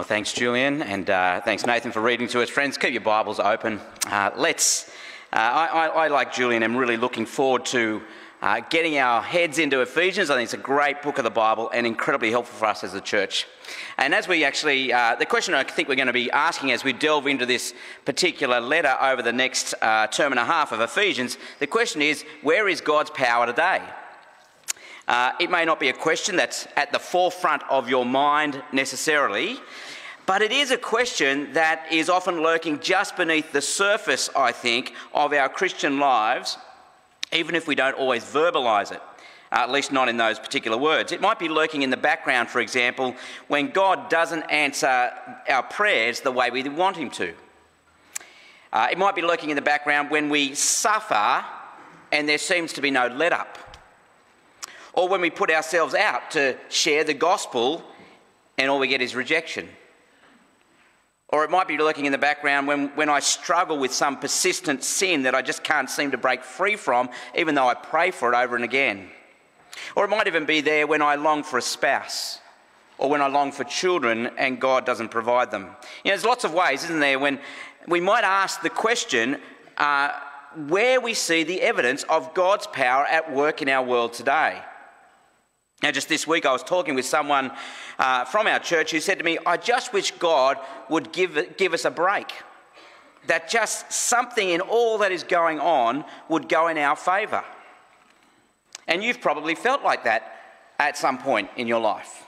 Well, thanks, Julian, and uh, thanks, Nathan, for reading to us. Friends, keep your Bibles open. Uh, let's, uh, I, I, I, like Julian, am really looking forward to uh, getting our heads into Ephesians. I think it's a great book of the Bible and incredibly helpful for us as a church. And as we actually, uh, the question I think we're going to be asking as we delve into this particular letter over the next uh, term and a half of Ephesians, the question is where is God's power today? Uh, it may not be a question that's at the forefront of your mind necessarily, but it is a question that is often lurking just beneath the surface, I think, of our Christian lives, even if we don't always verbalise it. At least not in those particular words. It might be lurking in the background, for example, when God doesn't answer our prayers the way we want Him to. Uh, it might be lurking in the background when we suffer and there seems to be no let up. Or when we put ourselves out to share the gospel and all we get is rejection. Or it might be lurking in the background when, when I struggle with some persistent sin that I just can't seem to break free from, even though I pray for it over and again. Or it might even be there when I long for a spouse or when I long for children and God doesn't provide them. You know, there's lots of ways, isn't there, when we might ask the question uh, where we see the evidence of God's power at work in our world today. Now, just this week, I was talking with someone uh, from our church who said to me, I just wish God would give, give us a break. That just something in all that is going on would go in our favour. And you've probably felt like that at some point in your life.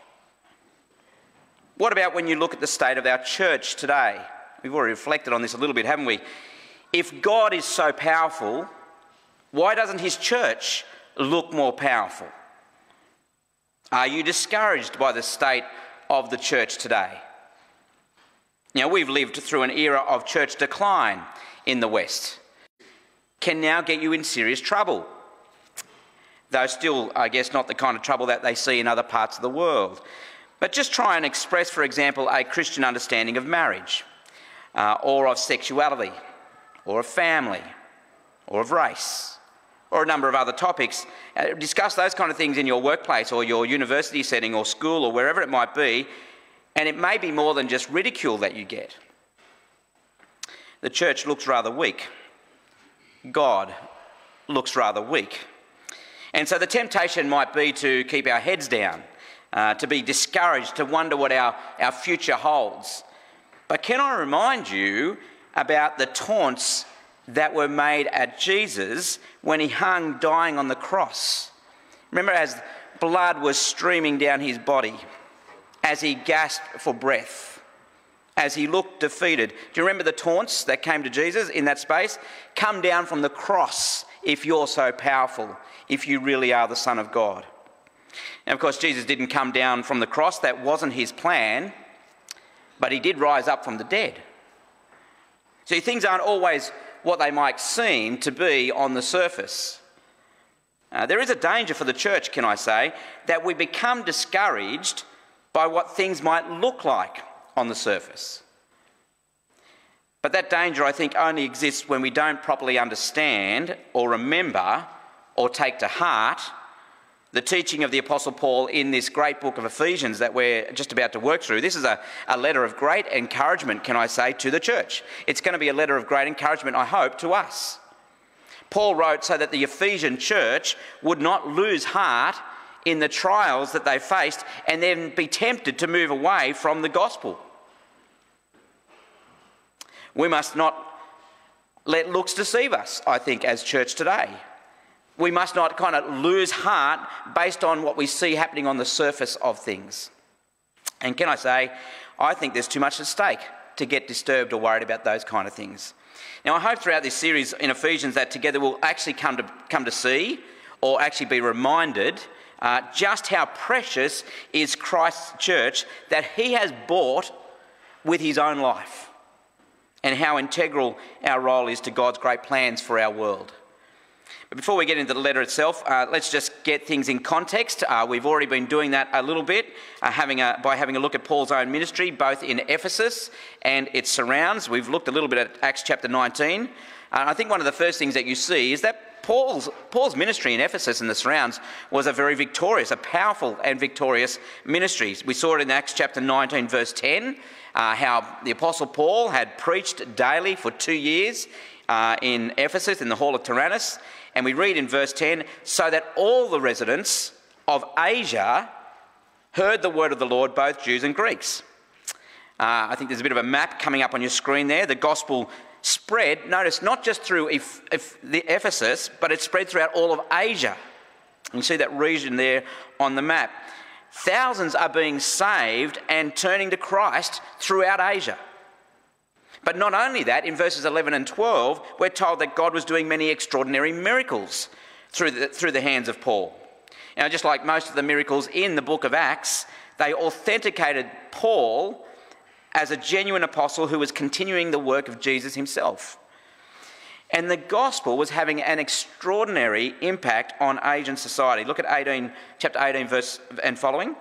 What about when you look at the state of our church today? We've already reflected on this a little bit, haven't we? If God is so powerful, why doesn't his church look more powerful? Are you discouraged by the state of the church today? Now, we've lived through an era of church decline in the West, can now get you in serious trouble. Though, still, I guess, not the kind of trouble that they see in other parts of the world. But just try and express, for example, a Christian understanding of marriage, uh, or of sexuality, or of family, or of race or a number of other topics. Uh, discuss those kind of things in your workplace or your university setting or school or wherever it might be, and it may be more than just ridicule that you get. The church looks rather weak. God looks rather weak. And so the temptation might be to keep our heads down, uh, to be discouraged, to wonder what our, our future holds. But can I remind you about the taunts that were made at Jesus when he hung dying on the cross. Remember, as blood was streaming down his body, as he gasped for breath, as he looked defeated. Do you remember the taunts that came to Jesus in that space? Come down from the cross if you're so powerful, if you really are the Son of God. Now, of course, Jesus didn't come down from the cross, that wasn't his plan, but he did rise up from the dead. See, things aren't always what they might seem to be on the surface. Uh, there is a danger for the church, can I say, that we become discouraged by what things might look like on the surface. But that danger, I think, only exists when we don't properly understand or remember or take to heart the teaching of the Apostle Paul in this great book of Ephesians that we're just about to work through. This is a, a letter of great encouragement, can I say, to the church. It's going to be a letter of great encouragement, I hope, to us. Paul wrote so that the Ephesian church would not lose heart in the trials that they faced and then be tempted to move away from the gospel. We must not let looks deceive us, I think, as church today we must not kind of lose heart based on what we see happening on the surface of things. And can I say, I think there's too much at stake to get disturbed or worried about those kind of things. Now, I hope throughout this series in Ephesians that together we'll actually come to, come to see or actually be reminded uh, just how precious is Christ's church that he has bought with his own life and how integral our role is to God's great plans for our world. But before we get into the letter itself, uh, let's just get things in context. Uh, we've already been doing that a little bit uh, having a, by having a look at Paul's own ministry, both in Ephesus and its surrounds. We've looked a little bit at Acts chapter 19. Uh, I think one of the first things that you see is that Paul's, Paul's ministry in Ephesus and the surrounds was a very victorious, a powerful and victorious ministry. We saw it in Acts chapter 19, verse 10, uh, how the Apostle Paul had preached daily for two years uh, in Ephesus in the hall of Tyrannus. And we read in verse 10 so that all the residents of Asia heard the word of the Lord, both Jews and Greeks. Uh, I think there's a bit of a map coming up on your screen there. The gospel spread, notice, not just through if, if the Ephesus, but it spread throughout all of Asia. You see that region there on the map. Thousands are being saved and turning to Christ throughout Asia. But not only that, in verses 11 and 12, we're told that God was doing many extraordinary miracles through the, through the hands of Paul. Now, just like most of the miracles in the book of Acts, they authenticated Paul as a genuine apostle who was continuing the work of Jesus himself. And the gospel was having an extraordinary impact on Asian society. Look at 18, chapter 18, verse and following.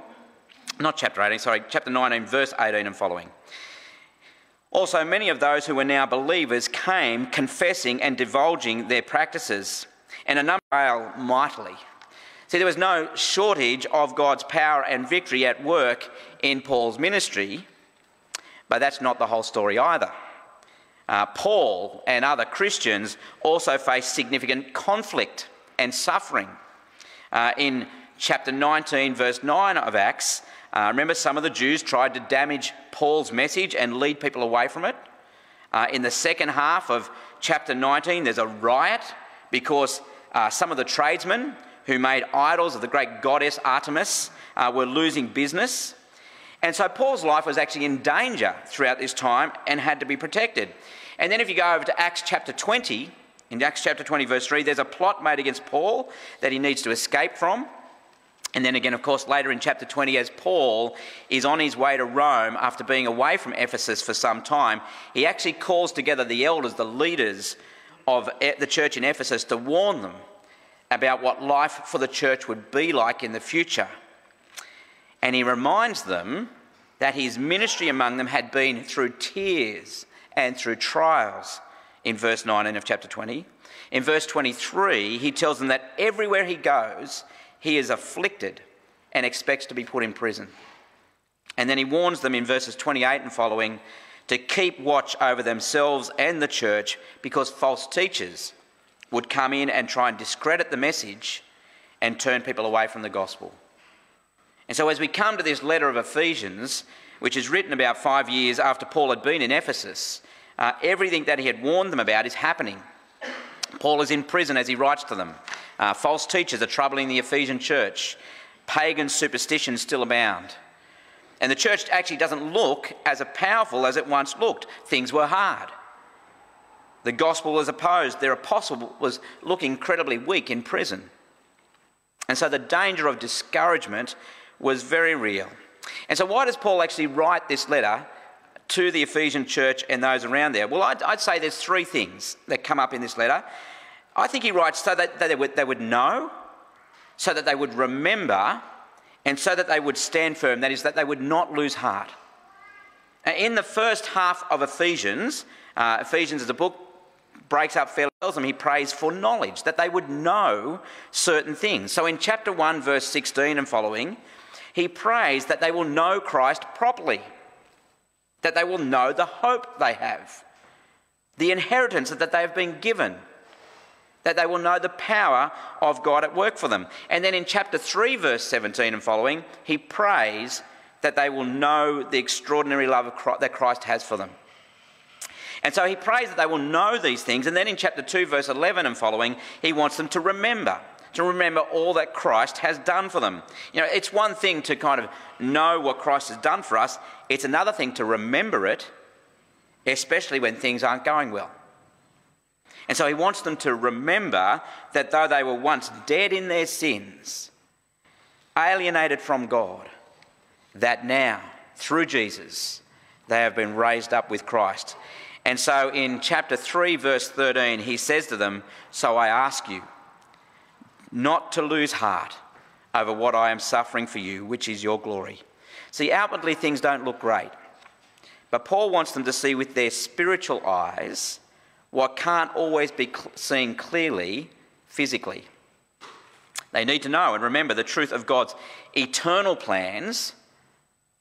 Not chapter 18, sorry, chapter 19, verse 18 and following. Also, many of those who were now believers came confessing and divulging their practices, and a number failed mightily. See, there was no shortage of God's power and victory at work in Paul's ministry, but that's not the whole story either. Uh, Paul and other Christians also faced significant conflict and suffering. Uh, in chapter 19, verse 9 of Acts, uh, remember, some of the Jews tried to damage Paul's message and lead people away from it. Uh, in the second half of chapter 19, there's a riot because uh, some of the tradesmen who made idols of the great goddess Artemis uh, were losing business. And so Paul's life was actually in danger throughout this time and had to be protected. And then if you go over to Acts chapter 20, in Acts chapter 20, verse 3, there's a plot made against Paul that he needs to escape from. And then again, of course, later in chapter 20, as Paul is on his way to Rome after being away from Ephesus for some time, he actually calls together the elders, the leaders of the church in Ephesus, to warn them about what life for the church would be like in the future. And he reminds them that his ministry among them had been through tears and through trials in verse 19 of chapter 20. In verse 23, he tells them that everywhere he goes, he is afflicted and expects to be put in prison. And then he warns them in verses 28 and following to keep watch over themselves and the church because false teachers would come in and try and discredit the message and turn people away from the gospel. And so, as we come to this letter of Ephesians, which is written about five years after Paul had been in Ephesus, uh, everything that he had warned them about is happening. Paul is in prison as he writes to them. Uh, false teachers are troubling the Ephesian church. Pagan superstitions still abound. And the church actually doesn't look as powerful as it once looked. Things were hard. The gospel was opposed. Their apostle was looking incredibly weak in prison. And so the danger of discouragement was very real. And so, why does Paul actually write this letter to the Ephesian church and those around there? Well, I'd, I'd say there's three things that come up in this letter. I think he writes so that they would, they would know, so that they would remember, and so that they would stand firm. That is, that they would not lose heart. In the first half of Ephesians, uh, Ephesians is a book, breaks up fairly tells them he prays for knowledge, that they would know certain things. So in chapter 1, verse 16 and following, he prays that they will know Christ properly, that they will know the hope they have, the inheritance that they have been given that they will know the power of God at work for them. And then in chapter 3, verse 17 and following, he prays that they will know the extraordinary love Christ, that Christ has for them. And so he prays that they will know these things. And then in chapter 2, verse 11 and following, he wants them to remember, to remember all that Christ has done for them. You know, it's one thing to kind of know what Christ has done for us, it's another thing to remember it, especially when things aren't going well. And so he wants them to remember that though they were once dead in their sins, alienated from God, that now, through Jesus, they have been raised up with Christ. And so in chapter 3, verse 13, he says to them, So I ask you not to lose heart over what I am suffering for you, which is your glory. See, outwardly things don't look great. But Paul wants them to see with their spiritual eyes what can't always be seen clearly physically. They need to know and remember the truth of God's eternal plans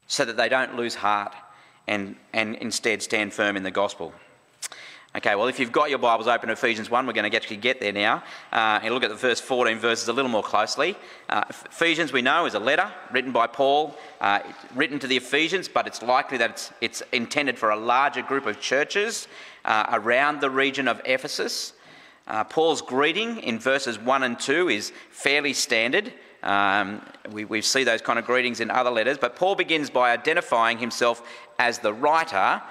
so that they don't lose heart and, and instead stand firm in the gospel. Okay, well, if you've got your Bibles open, Ephesians 1, we're going to actually get there now uh, and look at the first 14 verses a little more closely. Uh, Ephesians, we know, is a letter written by Paul, uh, written to the Ephesians, but it's likely that it's, it's intended for a larger group of churches uh, around the region of Ephesus. Uh, Paul's greeting in verses 1 and 2 is fairly standard. Um, we, we see those kind of greetings in other letters, but Paul begins by identifying himself as the writer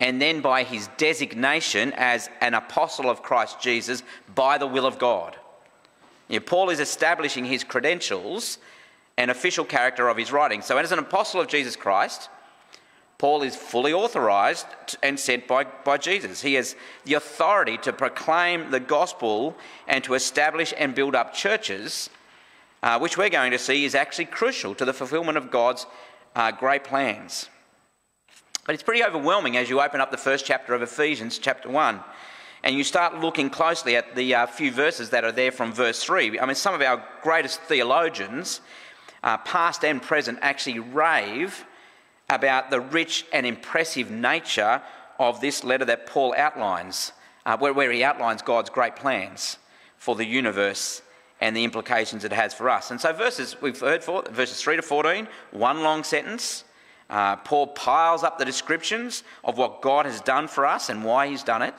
and then by his designation as an apostle of Christ Jesus by the will of God. Yeah, Paul is establishing his credentials and official character of his writing. So, as an apostle of Jesus Christ, Paul is fully authorized and sent by, by Jesus. He has the authority to proclaim the gospel and to establish and build up churches, uh, which we're going to see is actually crucial to the fulfillment of God's uh, great plans. But it's pretty overwhelming as you open up the first chapter of Ephesians, chapter 1, and you start looking closely at the uh, few verses that are there from verse 3. I mean, some of our greatest theologians, uh, past and present, actually rave about the rich and impressive nature of this letter that Paul outlines, uh, where, where he outlines God's great plans for the universe and the implications it has for us. And so, verses we've heard for verses 3 to 14, one long sentence. Uh, Paul piles up the descriptions of what God has done for us and why he's done it.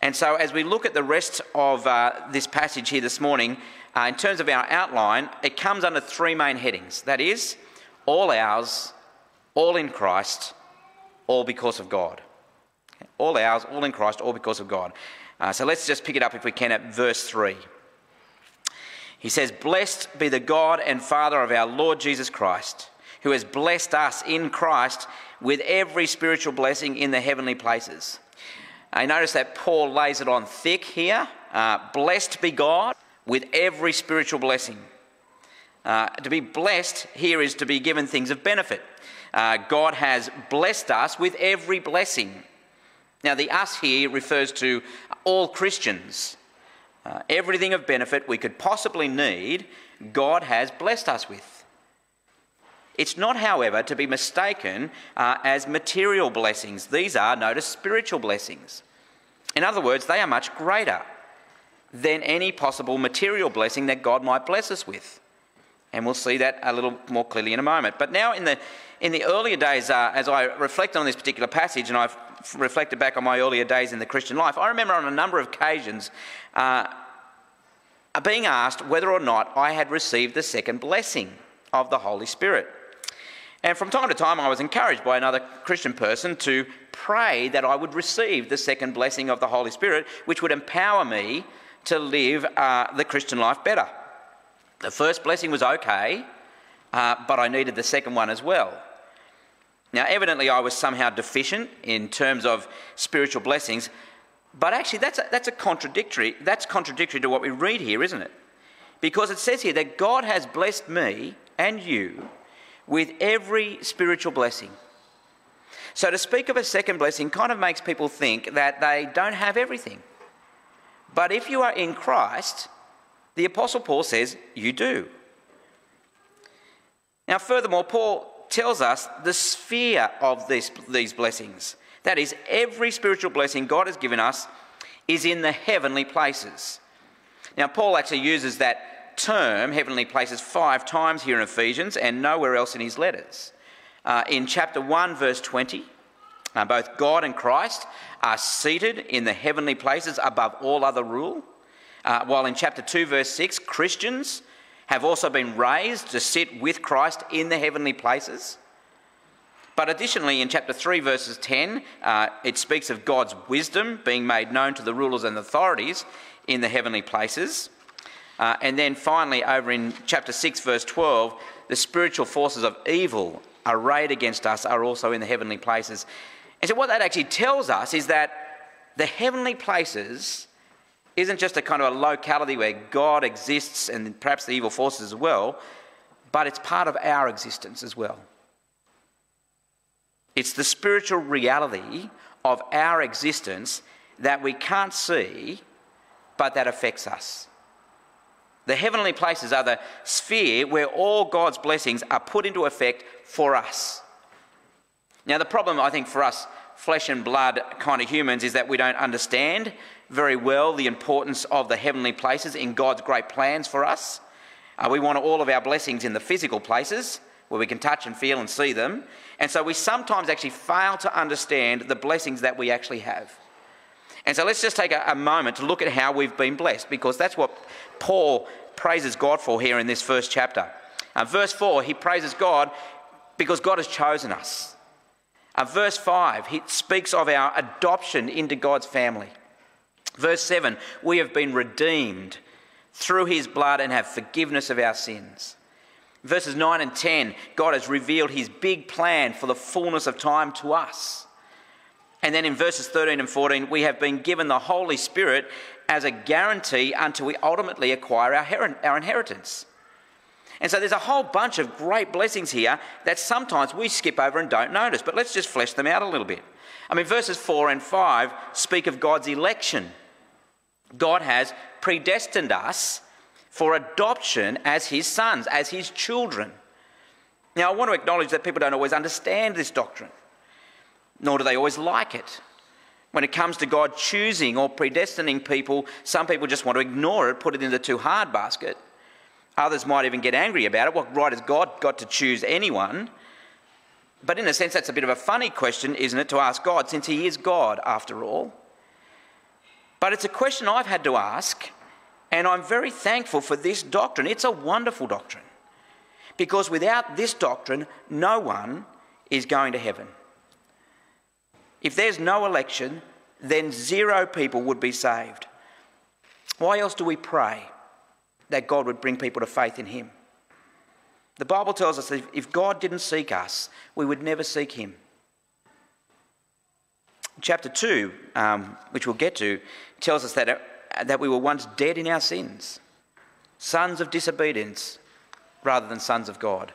And so, as we look at the rest of uh, this passage here this morning, uh, in terms of our outline, it comes under three main headings that is, all ours, all in Christ, all because of God. All ours, all in Christ, all because of God. Uh, so let's just pick it up if we can at verse 3. He says, Blessed be the God and Father of our Lord Jesus Christ who has blessed us in Christ with every spiritual blessing in the heavenly places. I notice that Paul lays it on thick here. Uh, blessed be God with every spiritual blessing. Uh, to be blessed here is to be given things of benefit. Uh, God has blessed us with every blessing. Now, the us here refers to all Christians. Uh, everything of benefit we could possibly need, God has blessed us with. It's not, however, to be mistaken uh, as material blessings. These are, notice, spiritual blessings. In other words, they are much greater than any possible material blessing that God might bless us with. And we'll see that a little more clearly in a moment. But now, in the, in the earlier days, uh, as I reflect on this particular passage, and I've reflected back on my earlier days in the Christian life, I remember on a number of occasions uh, being asked whether or not I had received the second blessing of the Holy Spirit. And from time to time, I was encouraged by another Christian person to pray that I would receive the second blessing of the Holy Spirit, which would empower me to live uh, the Christian life better. The first blessing was okay, uh, but I needed the second one as well. Now, evidently, I was somehow deficient in terms of spiritual blessings, but actually, that's a, that's a contradictory. That's contradictory to what we read here, isn't it? Because it says here that God has blessed me and you with every spiritual blessing. So to speak of a second blessing kind of makes people think that they don't have everything. But if you are in Christ, the Apostle Paul says you do. Now, furthermore, Paul tells us the sphere of this, these blessings. That is, every spiritual blessing God has given us is in the heavenly places. Now, Paul actually uses that term, heavenly places, five times here in Ephesians and nowhere else in his letters. Uh, in chapter 1, verse 20, uh, both God and Christ are seated in the heavenly places above all other rule. Uh, while in chapter 2, verse 6, Christians have also been raised to sit with Christ in the heavenly places. But additionally, in chapter 3, verses 10, uh, it speaks of God's wisdom being made known to the rulers and authorities in the heavenly places. Uh, and then finally, over in chapter 6, verse 12, the spiritual forces of evil arrayed against us are also in the heavenly places. And so, what that actually tells us is that the heavenly places isn't just a kind of a locality where God exists and perhaps the evil forces as well, but it's part of our existence as well. It's the spiritual reality of our existence that we can't see, but that affects us The heavenly places are the sphere where all God's blessings are put into effect for us. Now, the problem, I think, for us flesh and blood kind of humans is that we don't understand very well the importance of the heavenly places in God's great plans for us. Uh, we want all of our blessings in the physical places where we can touch and feel and see them. And so we sometimes actually fail to understand the blessings that we actually have. And so let's just take a, a moment to look at how we've been blessed because that's what Paul praises God for here in this first chapter. Uh, verse 4, he praises God because God has chosen us. Uh, verse 5, he speaks of our adoption into God's family. Verse 7, we have been redeemed through his blood and have forgiveness of our sins. Verses 9 and 10, God has revealed his big plan for the fullness of time to us. And then in verses 13 and 14, we have been given the Holy Spirit as a guarantee until we ultimately acquire our, inheritance. And so there's a whole bunch of great blessings here that sometimes we skip over and don't notice. But let's just flesh them out a little bit. I mean, verses 4 and 5 speak of God's election. God has predestined us for adoption as his sons, as his children. Now, I want to acknowledge that people don't always understand this doctrine, nor do they always like it. When it comes to God choosing or predestining people, some people just want to ignore it, put it in the too hard basket. Others might even get angry about it. What right has God got to choose anyone? But in a sense, that's a bit of a funny question, isn't it, to ask God, since He is God after all? But it's a question I've had to ask, and I'm very thankful for this doctrine. It's a wonderful doctrine. Because without this doctrine, no one is going to heaven. If there's no election, then zero people would be saved. Why else do we pray that God would bring people to faith in Him? The Bible tells us that if God didn't seek us, we would never seek Him. Chapter 2, um, which we'll get to, tells us that, uh, that we were once dead in our sins, sons of disobedience rather than sons of God,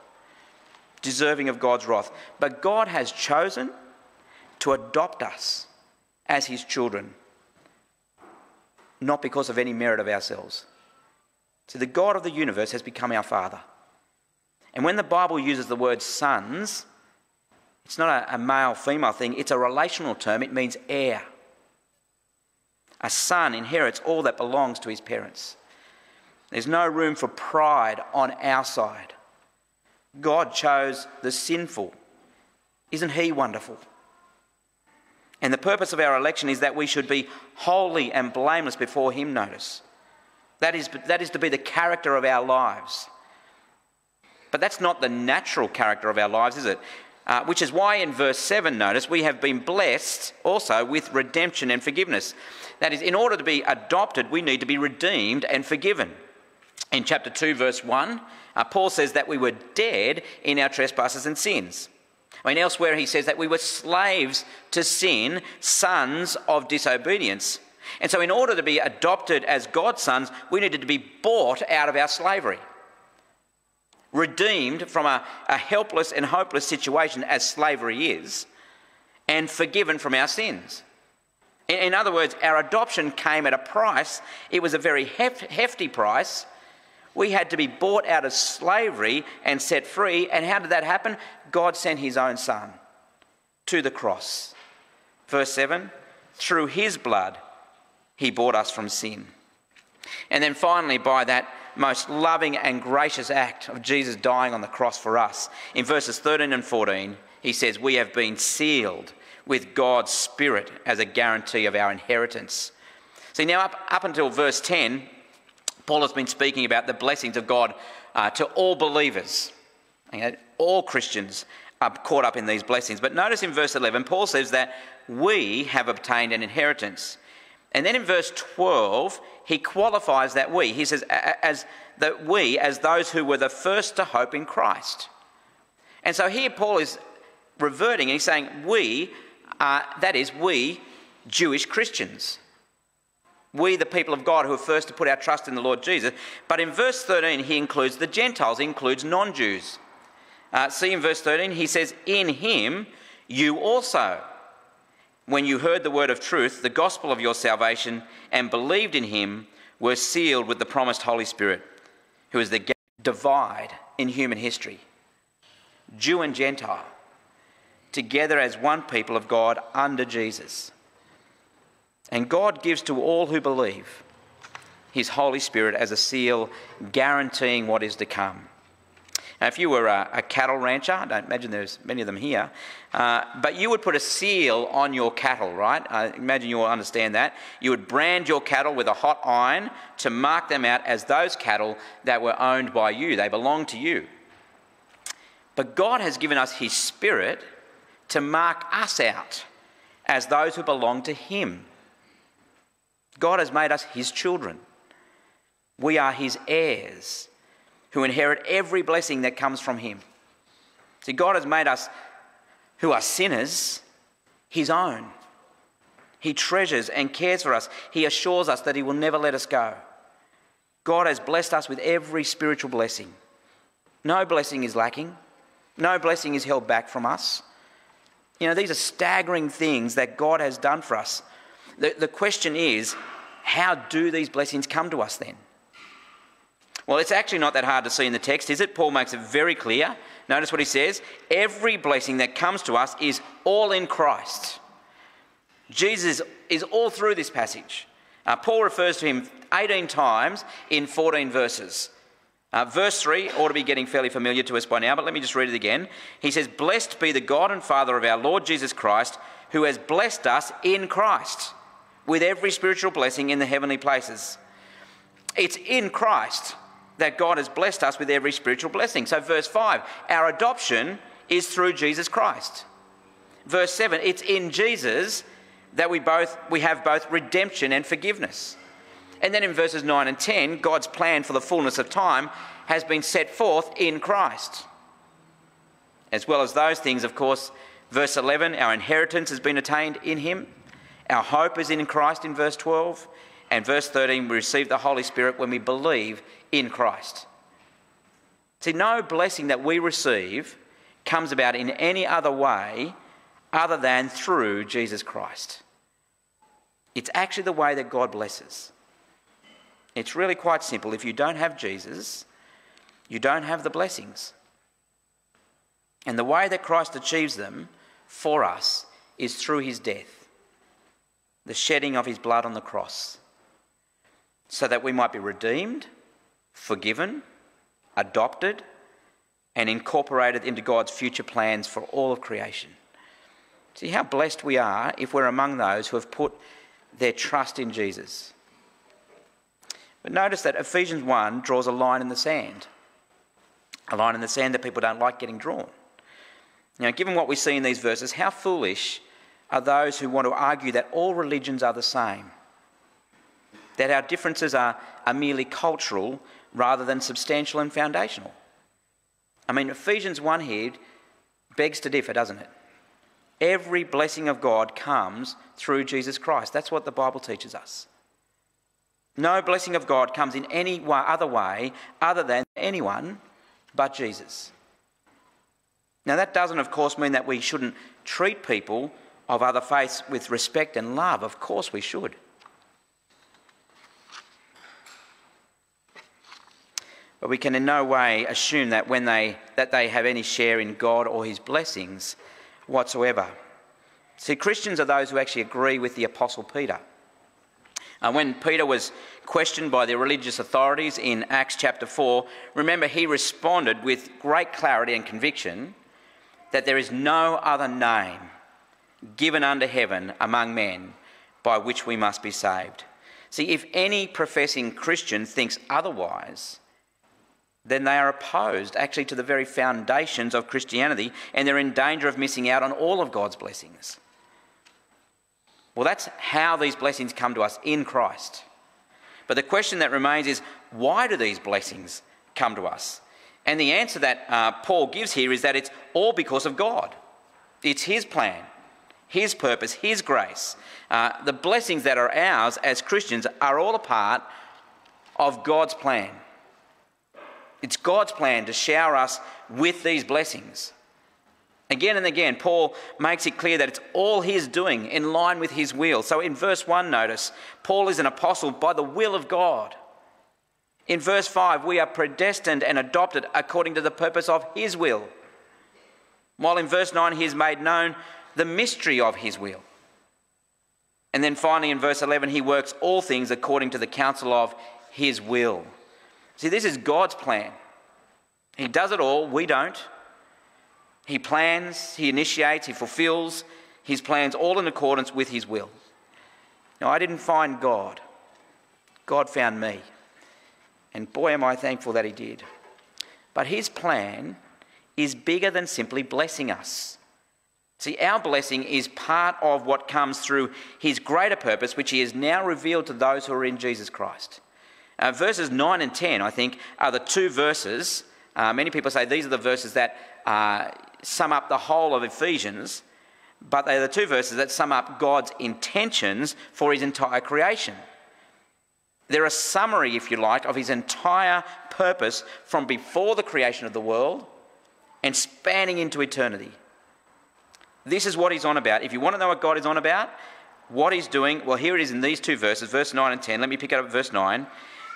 deserving of God's wrath. But God has chosen to adopt us as His children, not because of any merit of ourselves. So the God of the universe has become our Father. And when the Bible uses the word sons, it's not a, a male female thing, it's a relational term. It means heir. A son inherits all that belongs to his parents. There's no room for pride on our side. God chose the sinful. Isn't he wonderful? And the purpose of our election is that we should be holy and blameless before him, notice. That is, that is to be the character of our lives. But that's not the natural character of our lives, is it? Uh, which is why in verse 7, notice, we have been blessed also with redemption and forgiveness. That is, in order to be adopted, we need to be redeemed and forgiven. In chapter 2, verse 1, uh, Paul says that we were dead in our trespasses and sins. I mean, elsewhere he says that we were slaves to sin, sons of disobedience. And so, in order to be adopted as God's sons, we needed to be bought out of our slavery redeemed from a, a helpless and hopeless situation as slavery is, and forgiven from our sins. In, in other words, our adoption came at a price. It was a very hef- hefty price. We had to be bought out of slavery and set free. And how did that happen? God sent his own son to the cross. Verse 7 through his blood, he bought us from sin. And then finally, by that most loving and gracious act of Jesus dying on the cross for us. In verses 13 and 14, he says, We have been sealed with God's Spirit as a guarantee of our inheritance. See, now up, up until verse 10, Paul has been speaking about the blessings of God uh, to all believers. all Christians are caught up in these blessings. But notice in verse 11, Paul says that we have obtained an inheritance. And then in verse 12, he qualifies that we. He says, as that we, as those who were the first to hope in Christ. And so here Paul is reverting and he's saying, we, uh, that is, we, Jewish Christians. We, the people of God who are first to put our trust in the Lord Jesus. But in verse 13, he includes the Gentiles, he includes non Jews. Uh, see in verse 13, he says, In him you also when you heard the word of truth, the gospel of your salvation, and believed in him, were sealed with the promised Holy Spirit, who is the divide in human history, Jew and Gentile, together as one people of God under Jesus. And God gives to all who believe his Holy Spirit as a seal guaranteeing what is to come. Now, if you were uh, a, a cattle rancher, I don't imagine there's many of them here, uh, but you would put a seal on your cattle, right? I imagine you all understand that. You would brand your cattle with a hot iron to mark them out as those cattle that were owned by you. They belong to you. But God has given us His Spirit to mark us out as those who belong to Him. God has made us His children. We are His heirs who inherit every blessing that comes from Him. See, God has made us who are sinners His own. He treasures and cares for us. He assures us that He will never let us go. God has blessed us with every spiritual blessing. No blessing is lacking, no blessing is held back from us. You know, these are staggering things that God has done for us. The, the question is, how do these blessings come to us then? Well, it's actually not that hard to see in the text, is it? Paul makes it very clear. Notice what he says every blessing that comes to us is all in Christ. Jesus is all through this passage. Uh, Paul refers to him 18 times in 14 verses. Uh, verse 3 ought to be getting fairly familiar to us by now, but let me just read it again. He says, Blessed be the God and Father of our Lord Jesus Christ, who has blessed us in Christ with every spiritual blessing in the heavenly places. It's in Christ that God has blessed us with every spiritual blessing. So, verse 5, our adoption is through Jesus Christ. Verse 7, it's in Jesus that we both we have both redemption and forgiveness. And then in verses 9 and 10, God's plan for the fullness of time has been set forth in Christ. As well as those things, of course, verse 11, our inheritance has been attained in him. Our hope is in Christ in verse 12. And verse 13, we receive the Holy Spirit when we believe in Christ. See, no blessing that we receive comes about in any other way other than through Jesus Christ. It's actually the way that God blesses. It's really quite simple. If you don't have Jesus, you don't have the blessings. And the way that Christ achieves them for us is through his death, the shedding of his blood on the cross so that we might be redeemed, forgiven, adopted, and incorporated into God's future plans for all of creation. See how blessed we are if we're among those who have put their trust in Jesus. But notice that Ephesians 1 draws a line in the sand, a line in the sand that people don't like getting drawn. Now, given what we see in these verses, how foolish are those who want to argue that all religions are the same? that our differences are, are merely cultural rather than substantial and foundational. I mean, Ephesians 1 here begs to differ, doesn't it? Every blessing of God comes through Jesus Christ. That's what the Bible teaches us. No blessing of God comes in any other way other than anyone but Jesus. Now, that doesn't, of course, mean that we shouldn't treat people of other faiths with respect and love. Of course, we should. But we can in no way assume that when they that they have any share in God or his blessings whatsoever. See, Christians are those who actually agree with the Apostle Peter. Uh, when Peter was questioned by the religious authorities in Acts chapter 4, remember he responded with great clarity and conviction that there is no other name given under heaven among men by which we must be saved. See, if any professing Christian thinks otherwise, then they are opposed actually to the very foundations of Christianity and they're in danger of missing out on all of God's blessings. Well, that's how these blessings come to us in Christ. But the question that remains is why do these blessings come to us? And the answer that uh, Paul gives here is that it's all because of God. It's His plan, His purpose, His grace. Uh, the blessings that are ours as Christians are all a part of God's plan. It's God's plan to shower us with these blessings. Again and again, Paul makes it clear that it's all his doing in line with his will. So in verse 1, notice, Paul is an apostle by the will of God. In verse 5, we are predestined and adopted according to the purpose of His will. While in verse 9, He has made known the mystery of His will. And then finally in verse 11, He works all things according to the counsel of His will. See, this is God's plan. He does it all, we don't. He plans, He initiates, He fulfills His plans all in accordance with His will. Now, I didn't find God, God found me. And boy, am I thankful that He did. But His plan is bigger than simply blessing us. See, our blessing is part of what comes through His greater purpose, which He has now revealed to those who are in Jesus Christ. Uh, verses 9 and 10, I think, are the two verses. Uh, many people say these are the verses that uh, sum up the whole of Ephesians, but they're the two verses that sum up God's intentions for His entire creation. They're a summary, if you like, of his entire purpose from before the creation of the world and spanning into eternity. This is what he's on about. If you want to know what God is on about, what he's doing, well, here it is in these two verses, verse 9 and 10. Let me pick up verse 9.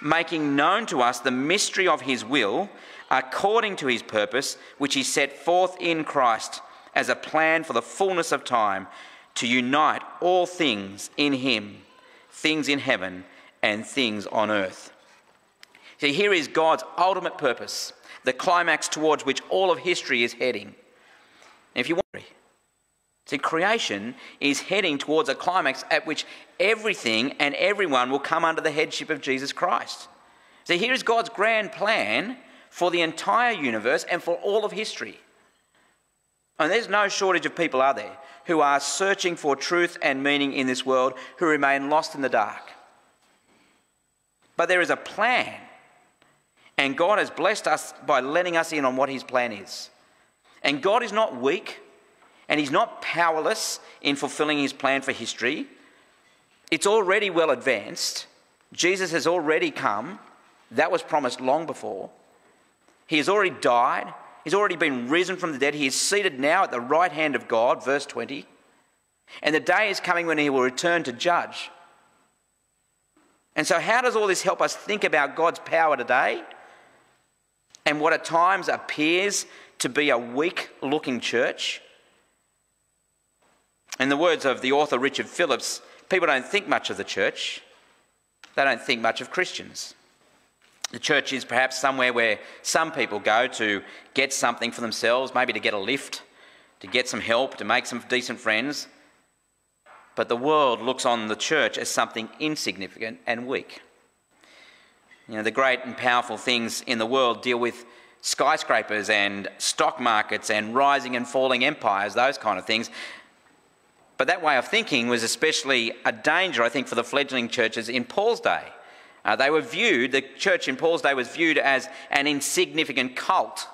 Making known to us the mystery of his will according to his purpose, which he set forth in Christ as a plan for the fullness of time to unite all things in him, things in heaven and things on earth. See, here is God's ultimate purpose, the climax towards which all of history is heading. if you wonder, see, creation is heading towards a climax at which everything and everyone will come under the headship of Jesus Christ. See, here is God's grand plan for the entire universe and for all of history. And there's no shortage of people, are there, who are searching for truth and meaning in this world who remain lost in the dark. But there is a plan. And God has blessed us by letting us in on what His plan is. And God is not weak and He's not powerless in fulfilling His plan for history. It's already well advanced. Jesus has already come. That was promised long before. He has already died. He's already been risen from the dead. He is seated now at the right hand of God, verse 20. And the day is coming when he will return to judge. And so, how does all this help us think about God's power today and what at times appears to be a weak looking church? In the words of the author Richard Phillips, people don't think much of the church, they don't think much of Christians. The church is perhaps somewhere where some people go to get something for themselves, maybe to get a lift, to get some help, to make some decent friends. But the world looks on the church as something insignificant and weak. You know, the great and powerful things in the world deal with skyscrapers and stock markets and rising and falling empires, those kind of things. But that way of thinking was especially a danger, I think, for the fledgling churches in Paul's day. Uh, they were viewed, the church in Paul's day was viewed as an insignificant cult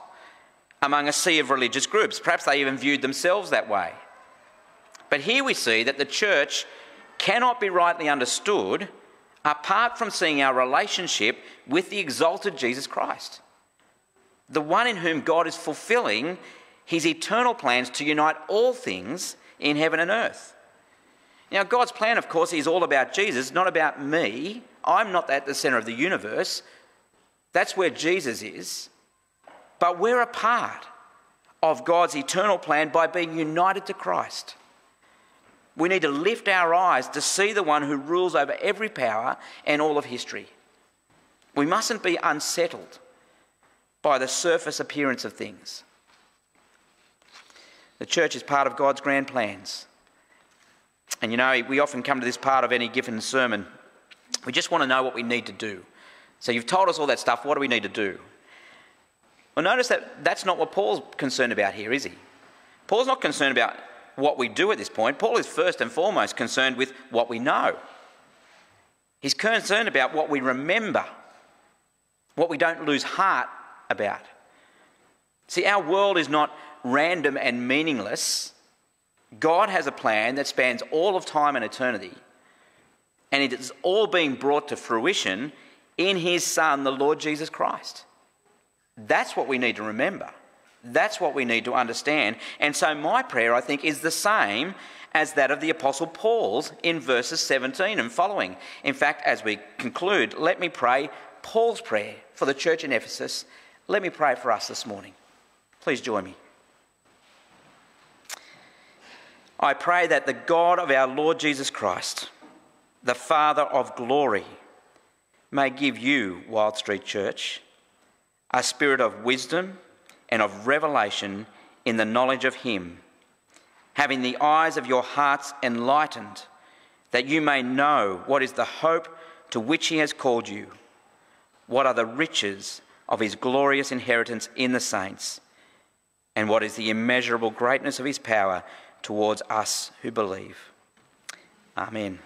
among a sea of religious groups. Perhaps they even viewed themselves that way. But here we see that the church cannot be rightly understood apart from seeing our relationship with the exalted Jesus Christ, the one in whom God is fulfilling his eternal plans to unite all things in heaven and earth. Now, God's plan, of course, is all about Jesus, not about me. I'm not at the centre of the universe. That's where Jesus is. But we're a part of God's eternal plan by being united to Christ. We need to lift our eyes to see the one who rules over every power and all of history. We mustn't be unsettled by the surface appearance of things. The church is part of God's grand plans. And you know, we often come to this part of any given sermon. We just want to know what we need to do. So you've told us all that stuff. What do we need to do? Well, notice that that's not what Paul's concerned about here, is he? Paul's not concerned about what we do at this point. Paul is first and foremost concerned with what we know. He's concerned about what we remember, what we don't lose heart about. See, our world is not random and meaningless. God has a plan that spans all of time and eternity, and it is all being brought to fruition in His Son, the Lord Jesus Christ. That's what we need to remember. That's what we need to understand. And so, my prayer, I think, is the same as that of the Apostle Paul's in verses 17 and following. In fact, as we conclude, let me pray Paul's prayer for the church in Ephesus, let me pray for us this morning. Please join me. I pray that the God of our Lord Jesus Christ, the Father of glory, may give you, Wild Street Church, a spirit of wisdom and of revelation in the knowledge of Him, having the eyes of your hearts enlightened, that you may know what is the hope to which He has called you, what are the riches of His glorious inheritance in the saints, and what is the immeasurable greatness of His power towards us who believe. Amen.